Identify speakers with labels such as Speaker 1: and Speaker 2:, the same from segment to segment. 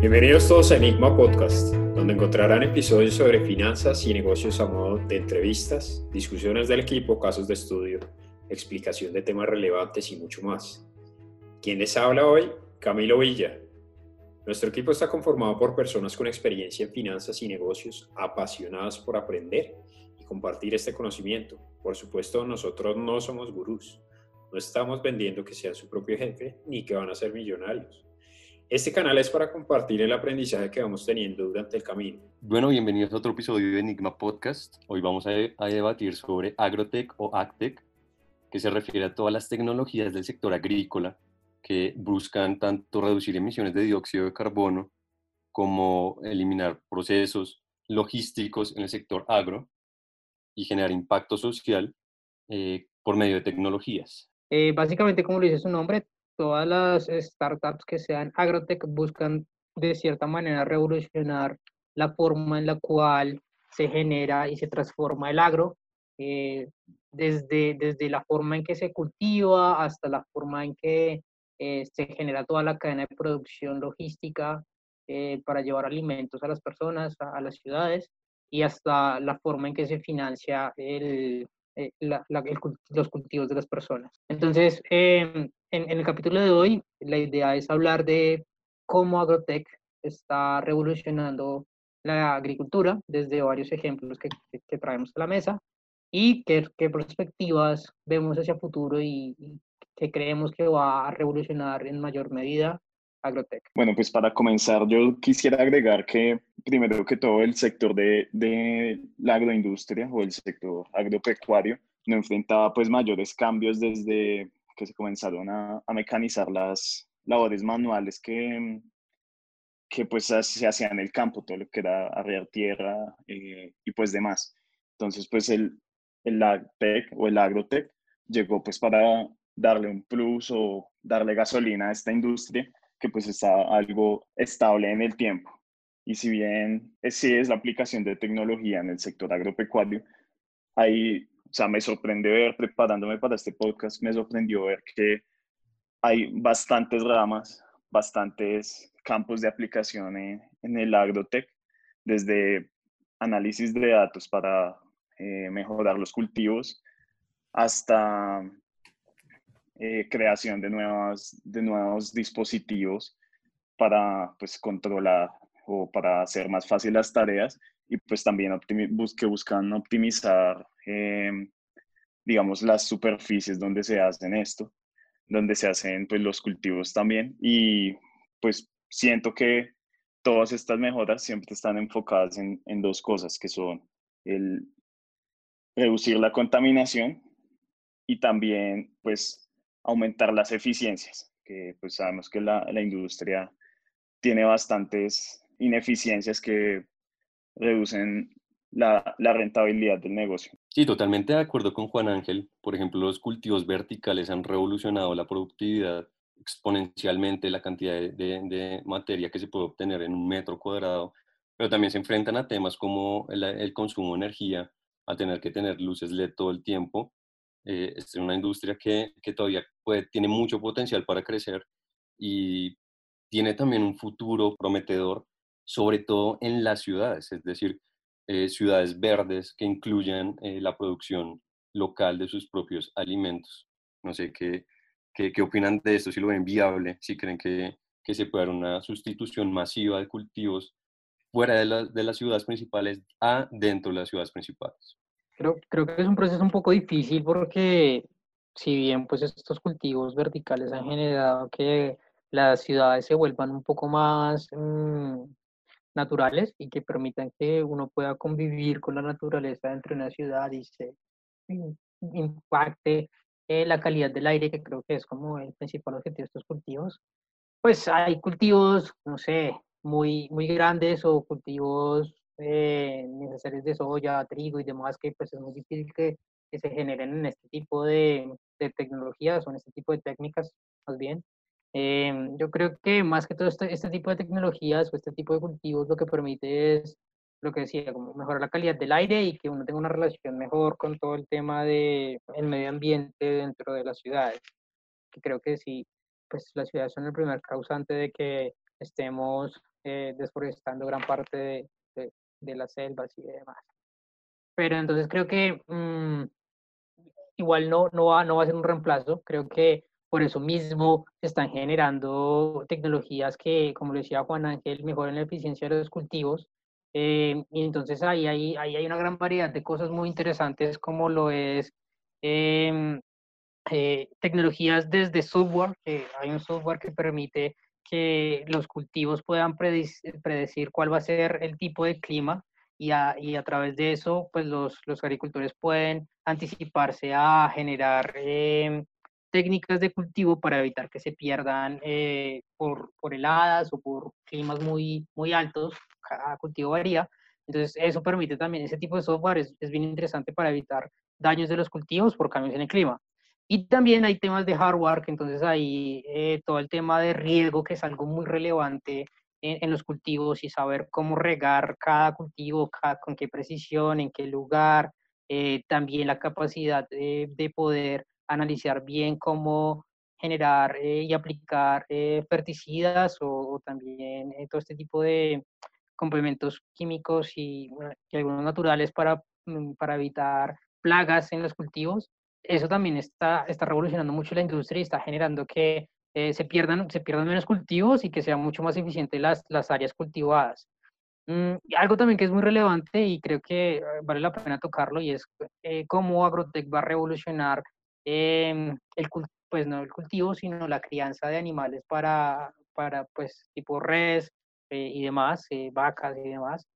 Speaker 1: Bienvenidos todos a Enigma Podcast, donde encontrarán episodios sobre finanzas y negocios a modo de entrevistas, discusiones del equipo, casos de estudio, explicación de temas relevantes y mucho más. ¿Quién les habla hoy? Camilo Villa. Nuestro equipo está conformado por personas con experiencia en finanzas y negocios, apasionadas por aprender y compartir este conocimiento. Por supuesto, nosotros no somos gurús. No estamos vendiendo que sean su propio jefe ni que van a ser millonarios. Este canal es para compartir el aprendizaje que vamos teniendo durante el camino.
Speaker 2: Bueno, bienvenidos a otro episodio de Enigma Podcast. Hoy vamos a, debatir sobre Agrotech o AgTech, que se refiere a todas las tecnologías del sector agrícola que buscan tanto reducir emisiones de dióxido de carbono como eliminar procesos logísticos en el sector agro y generar impacto social eh, por medio de tecnologías.
Speaker 3: Eh, básicamente, como lo dice su nombre, todas las startups que sean agrotech buscan de cierta manera revolucionar la forma en la cual se genera y se transforma el agro, eh, desde, desde la forma en que se cultiva hasta la forma en que eh, se genera toda la cadena de producción logística eh, para llevar alimentos a las personas, a, las ciudades, y hasta la forma en que se financia el, los cultivos de las personas. Entonces, em, en, el capítulo de hoy, la idea es hablar de cómo Agrotech está revolucionando la agricultura desde varios ejemplos que, que, traemos a la mesa y qué, qué, perspectivas vemos hacia futuro y, y qué creemos que va a revolucionar en mayor medida Agrotech.
Speaker 4: Bueno, pues para comenzar, yo quisiera agregar que primero que todo el sector de, de la agroindustria o el sector agropecuario no enfrentaba pues mayores cambios desde que se comenzaron a, mecanizar las labores manuales que, que pues se hacían en el campo, todo lo que era arrear tierra eh, y pues demás. Entonces pues el, el AgTech o el Agrotech llegó pues para darle un plus o darle gasolina a esta industria que pues está algo estable en el tiempo. Y si bien sí es la aplicación de tecnología en el sector agropecuario, hay o sea, me sorprende ver, preparándome para este podcast, me sorprendió ver que hay bastantes ramas, bastantes campos de aplicación en, el agrotech, desde análisis de datos para eh, mejorar los cultivos hasta eh, creación de, nuevas, de nuevos dispositivos para pues, controlar o para hacer más fácil las tareas y pues también que buscan optimizar, em, digamos, las superficies donde se hacen esto, donde se hacen pues los cultivos también y pues siento que todas estas mejoras siempre están enfocadas en, en dos cosas que son el reducir la contaminación y también pues aumentar las eficiencias, que pues sabemos que la, la industria tiene bastantes ineficiencias que reducen la, la, rentabilidad del negocio.
Speaker 2: Sí, totalmente de acuerdo con Juan Ángel. Por ejemplo, los cultivos verticales han revolucionado la productividad exponencialmente, la cantidad de, de, materia que se puede obtener en un metro cuadrado, pero también se enfrentan a temas como el, el consumo de energía, a tener que tener luces LED todo el tiempo. Eh, es una industria que, que todavía puede, tiene mucho potencial para crecer y tiene también un futuro prometedor sobre todo en las ciudades, es decir, eh, ciudades verdes que incluyan eh, la producción local de sus propios alimentos. No sé ¿qué, qué, opinan de esto, si lo ven viable, si creen que, que se puede dar una sustitución masiva de cultivos fuera de, de, las ciudades principales a dentro de las ciudades principales.
Speaker 3: Creo, creo que es un proceso un poco difícil porque si bien pues estos cultivos verticales han generado que las ciudades se vuelvan un poco más mm, naturales y que permitan que uno pueda convivir con la naturaleza dentro de una ciudad y se impacte eh, la calidad del aire, que creo que es como el principal objetivo de estos cultivos. Pues hay cultivos, no sé, muy, muy grandes o cultivos eh, necesarios de soya, trigo y demás, que pues es muy difícil que, que se generen en este tipo de, de tecnologías o en este tipo de técnicas, más bien. Em, yo creo que más que todo este, este, tipo de tecnologías o este tipo de cultivos lo que permite es lo que decía, como mejorar la calidad del aire y que uno tenga una relación mejor con todo el tema del el medio ambiente dentro de las ciudades. Que creo que sí, pues las ciudades son el primer causante de que estemos eh, desforestando gran parte de, de, las selvas y demás. Pero entonces creo que mm, igual no, no, va, no va a ser un reemplazo, creo que por eso mismo están generando tecnologías que, como decía Juan Ángel, mejoran la eficiencia de los cultivos. Eh, y entonces ahí, hay una gran variedad de cosas muy interesantes como lo es em, eh, tecnologías desde software, que hay un software que permite que los cultivos puedan predecir, cuál va a ser el tipo de clima y a, través de eso, pues los, agricultores pueden anticiparse a generar eh, técnicas de cultivo para evitar que se pierdan eh, por, por, heladas o por climas muy, muy altos, cada cultivo varía. Entonces, eso permite también, ese tipo de software es, es bien interesante para evitar daños de los cultivos por cambios en el clima. Y también hay temas de hardware, que entonces hay eh, todo el tema de riego, que es algo muy relevante en, los cultivos y saber cómo regar cada cultivo, con qué precisión, en qué lugar. Eh, también la capacidad de poder analizar bien cómo generar eh, y aplicar pesticidas o, también todo este tipo de complementos químicos y, y algunos naturales para, mm, para evitar plagas en los cultivos eso también está, está revolucionando mucho la industria y está generando que eh, se, pierdan, se pierdan menos cultivos y que sean mucho más eficientes las, las áreas cultivadas. Mm, algo también que es muy relevante y creo que eh, vale la pena tocarlo y es eh, cómo Agrotech va a revolucionar em, el, pues no el cultivo, sino la crianza de animales para, para pues tipo res y demás, vacas y demás.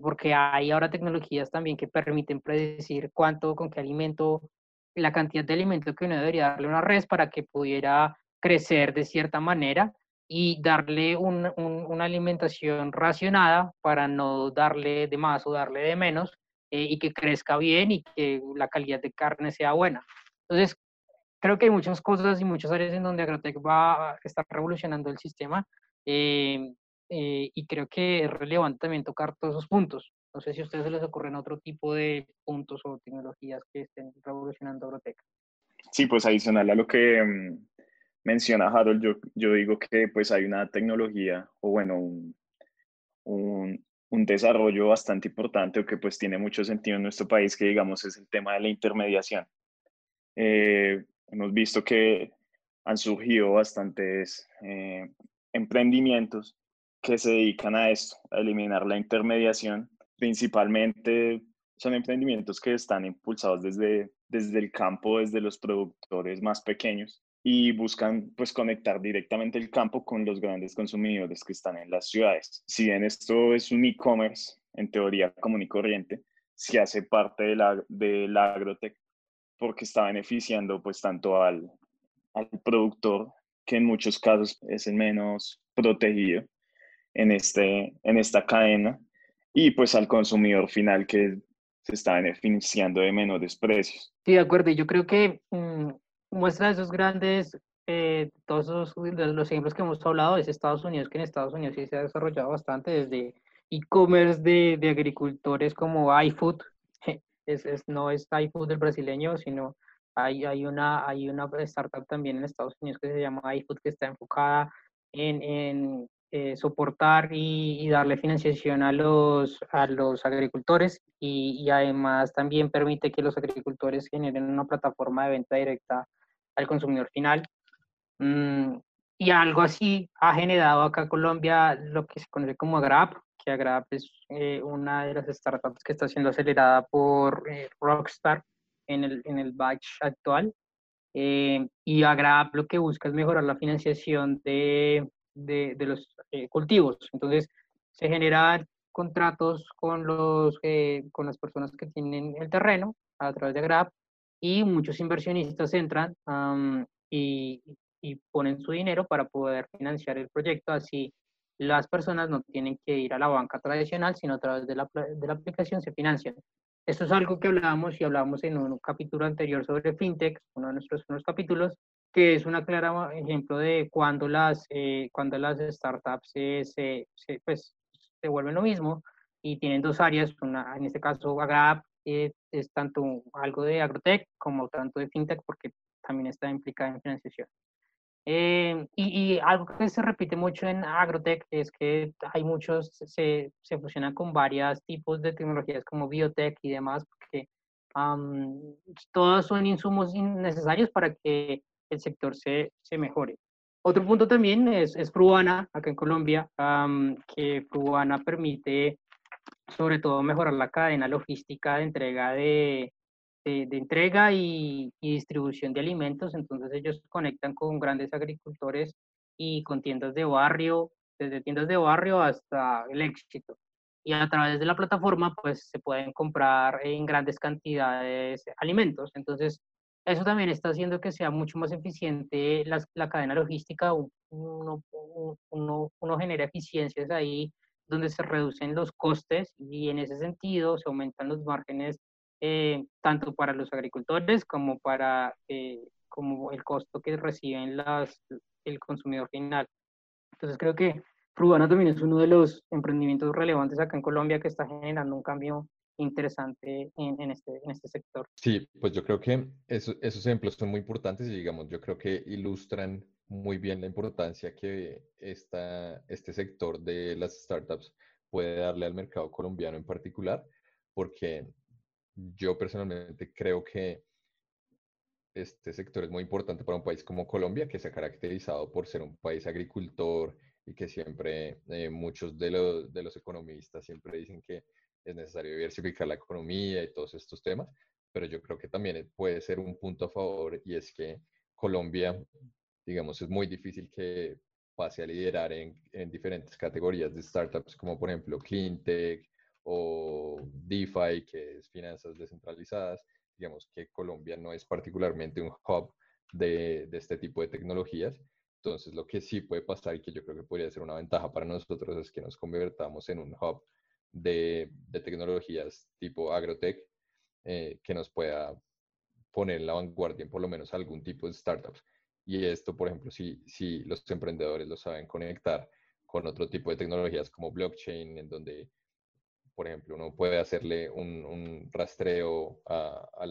Speaker 3: porque hay ahora tecnologías también que permiten predecir cuánto, con qué alimento la cantidad de alimento que uno debería darle a una res para que pudiera crecer de cierta manera y darle una alimentación racionada para no darle de más o darle de menos eh, y que crezca bien y que la calidad de carne sea buena. Entonces, creo que hay muchas cosas y muchas áreas en donde Agrotech va a estar revolucionando el sistema eh, eh, y creo que es relevante también tocar todos esos puntos. No sé si a ustedes se les ocurren otro tipo de puntos o tecnologías que estén revolucionando Agrotech.
Speaker 4: Sí, pues adicional a lo que mm, menciona Harold, yo, yo digo que pues hay una tecnología o bueno, un, un, un, desarrollo bastante importante o que pues tiene mucho sentido en nuestro país que digamos es el tema de la intermediación. Eh, hemos visto que han surgido bastantes eh, emprendimientos que se dedican a esto, a eliminar la intermediación principalmente son emprendimientos que están impulsados desde, desde el campo, desde los productores más pequeños y buscan pues conectar directamente el campo con los grandes consumidores que están en las ciudades. Si bien esto es un e-commerce, en teoría común y corriente, se hace parte de la, de la agrotech porque está beneficiando pues tanto al, al productor, que en muchos casos es el menos protegido en, este, en esta cadena, y pues al consumidor final que se está beneficiando de menores precios.
Speaker 3: Sí, de acuerdo. Y yo creo que mm, muestra esos grandes, eh, todos los, los ejemplos que hemos hablado es Estados Unidos, que en Estados Unidos sí se ha desarrollado bastante desde e-commerce de, de, agricultores como iFood. Es, es, no es iFood del brasileño, sino hay, hay, una, hay una startup también en Estados Unidos que se llama iFood que está enfocada en, en eh, soportar y, darle financiación a los, a los agricultores y, además también permite que los agricultores generen una plataforma de venta directa al consumidor final. Mm, y algo así ha generado acá Colombia lo que se conoce como Agrap, que Agrap es eh, una de las startups que está siendo acelerada por eh, Rockstar en el, en el batch actual. y Agrap lo que busca es mejorar la financiación de de, de los eh, cultivos. Entonces, se generan contratos con, los, eh, con las personas que tienen el terreno a través de GRAP y muchos inversionistas entran y, y, ponen su dinero para poder financiar el proyecto. Así las personas no tienen que ir a la banca tradicional, sino a través de la, de la aplicación se financian. Esto es algo que hablábamos y hablábamos en un capítulo anterior sobre FinTech, uno de nuestros unos capítulos, que es un claro ejemplo de cuando las, eh, cuando las startups se, pues, se vuelven lo mismo y tienen dos áreas, una, en este caso Agrap eh, es tanto algo de agrotech como tanto de fintech porque también está implicada en financiación. Eh, y, algo que se repite mucho en Agrotech es que hay muchos, se, se fusionan con varios tipos de tecnologías como biotech y demás, porque todos son insumos necesarios para que el sector se, se mejore. Otro punto también es, es Fruana, acá en Colombia, que Fruana permite sobre todo mejorar la cadena logística de entrega de, de, entrega y, distribución de alimentos. Entonces ellos conectan con grandes agricultores y con tiendas de barrio, desde tiendas de barrio hasta el éxito. Y a través de la plataforma, pues se pueden comprar en grandes cantidades alimentos. Entonces, eso también está haciendo que sea mucho más eficiente la, la cadena logística. Uno, uno, uno genera eficiencias ahí donde se reducen los costes y en ese sentido se aumentan los márgenes eh, tanto para los agricultores como para eh, como el costo que reciben las, el consumidor final. Entonces creo que Frugana también es uno de los emprendimientos relevantes acá en Colombia que está generando un cambio interesante en, en, este, en este sector.
Speaker 5: Sí, pues yo creo que esos ejemplos son muy importantes y digamos, yo creo que ilustran muy bien la importancia que esta, este sector de las startups puede darle al mercado colombiano en particular, porque yo personalmente creo que este sector es muy importante para un país como Colombia, que se ha caracterizado por ser un país agricultor y que siempre eh, muchos de los, de los economistas siempre dicen que es necesario diversificar la economía y todos estos temas, pero yo creo que también puede ser un punto a favor y es que Colombia, digamos, es muy difícil que pase a liderar en, en diferentes categorías de startups como por ejemplo CleanTech, o DeFi, que es finanzas descentralizadas. Digamos que Colombia no es particularmente un hub de, de, este tipo de tecnologías. Entonces, lo que sí puede pasar y que yo creo que podría ser una ventaja para nosotros es que nos convertamos en un hub de, de tecnologías tipo agrotech eh, que nos pueda poner en la vanguardia en por lo menos algún tipo de startups. Y esto, por ejemplo, si, si los emprendedores lo saben conectar con otro tipo de tecnologías como blockchain, en donde por ejemplo, uno puede hacerle un, rastreo a,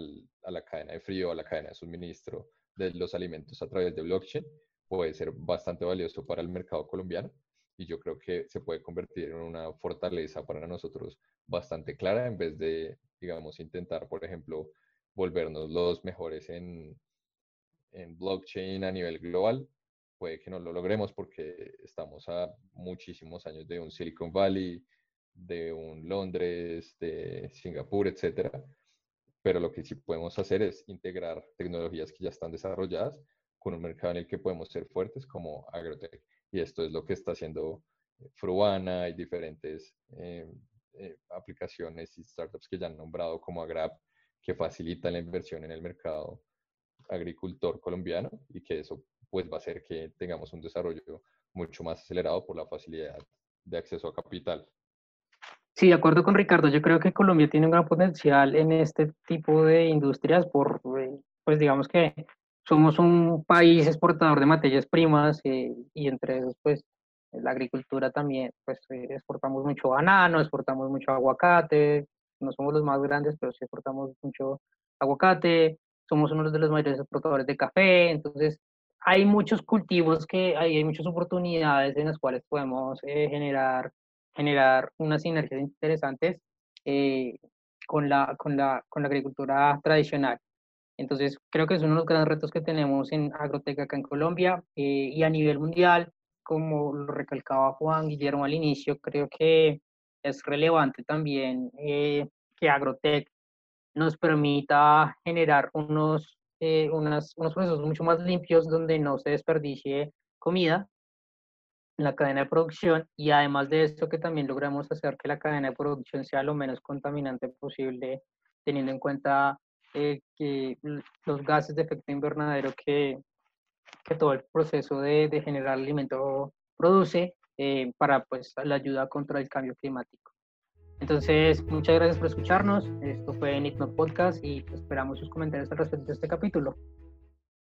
Speaker 5: la cadena de frío, a la cadena de suministro de los alimentos a través de blockchain, puede ser bastante valioso para el mercado colombiano y yo creo que se puede convertir en una fortaleza para nosotros bastante clara en vez de, digamos, intentar, por ejemplo, volvernos los mejores en, en blockchain a nivel global. Puede que no lo logremos porque estamos a muchísimos años de un Silicon Valley, de un Londres, de Singapur, etcétera. Pero lo que sí podemos hacer es integrar tecnologías que ya están desarrolladas con un mercado en el que podemos ser fuertes como agrotech. Y esto es lo que está haciendo Fruana y diferentes eh, eh, aplicaciones y startups que ya han nombrado como Agrap, que facilitan la inversión en el mercado agricultor colombiano y que eso pues va a hacer que tengamos un desarrollo mucho más acelerado por la facilidad de acceso a capital.
Speaker 3: Sí, de acuerdo con Ricardo, yo creo que Colombia tiene un gran potencial en este tipo de industrias por, eh, pues digamos que somos un país exportador de materias primas eh, y entre esos, pues la agricultura también, pues eh, exportamos mucho banano, exportamos mucho aguacate, no somos los más grandes, pero sí exportamos mucho aguacate, somos uno de los mayores exportadores de café, entonces hay muchos cultivos que hay muchas oportunidades en las cuales podemos generar generar unas sinergias interesantes eh, con, la, con, la, con la agricultura tradicional. Entonces, creo que es uno de los grandes retos que tenemos en Agroteca acá en Colombia eh, y a nivel mundial, como lo recalcaba Juan Guillermo al inicio, creo que es relevante también eh, que Agrotec nos permita generar unos, unos procesos mucho más limpios donde no se desperdicie comida la cadena de producción y además de esto que también logramos hacer que la cadena de producción sea lo menos contaminante posible, teniendo en cuenta eh, que los gases de efecto invernadero que, que todo el proceso de, de generar alimento produce eh, para pues la ayuda contra el cambio climático. Entonces, muchas gracias por escucharnos. Esto fue Nitno Podcast y esperamos sus comentarios al respecto de este capítulo.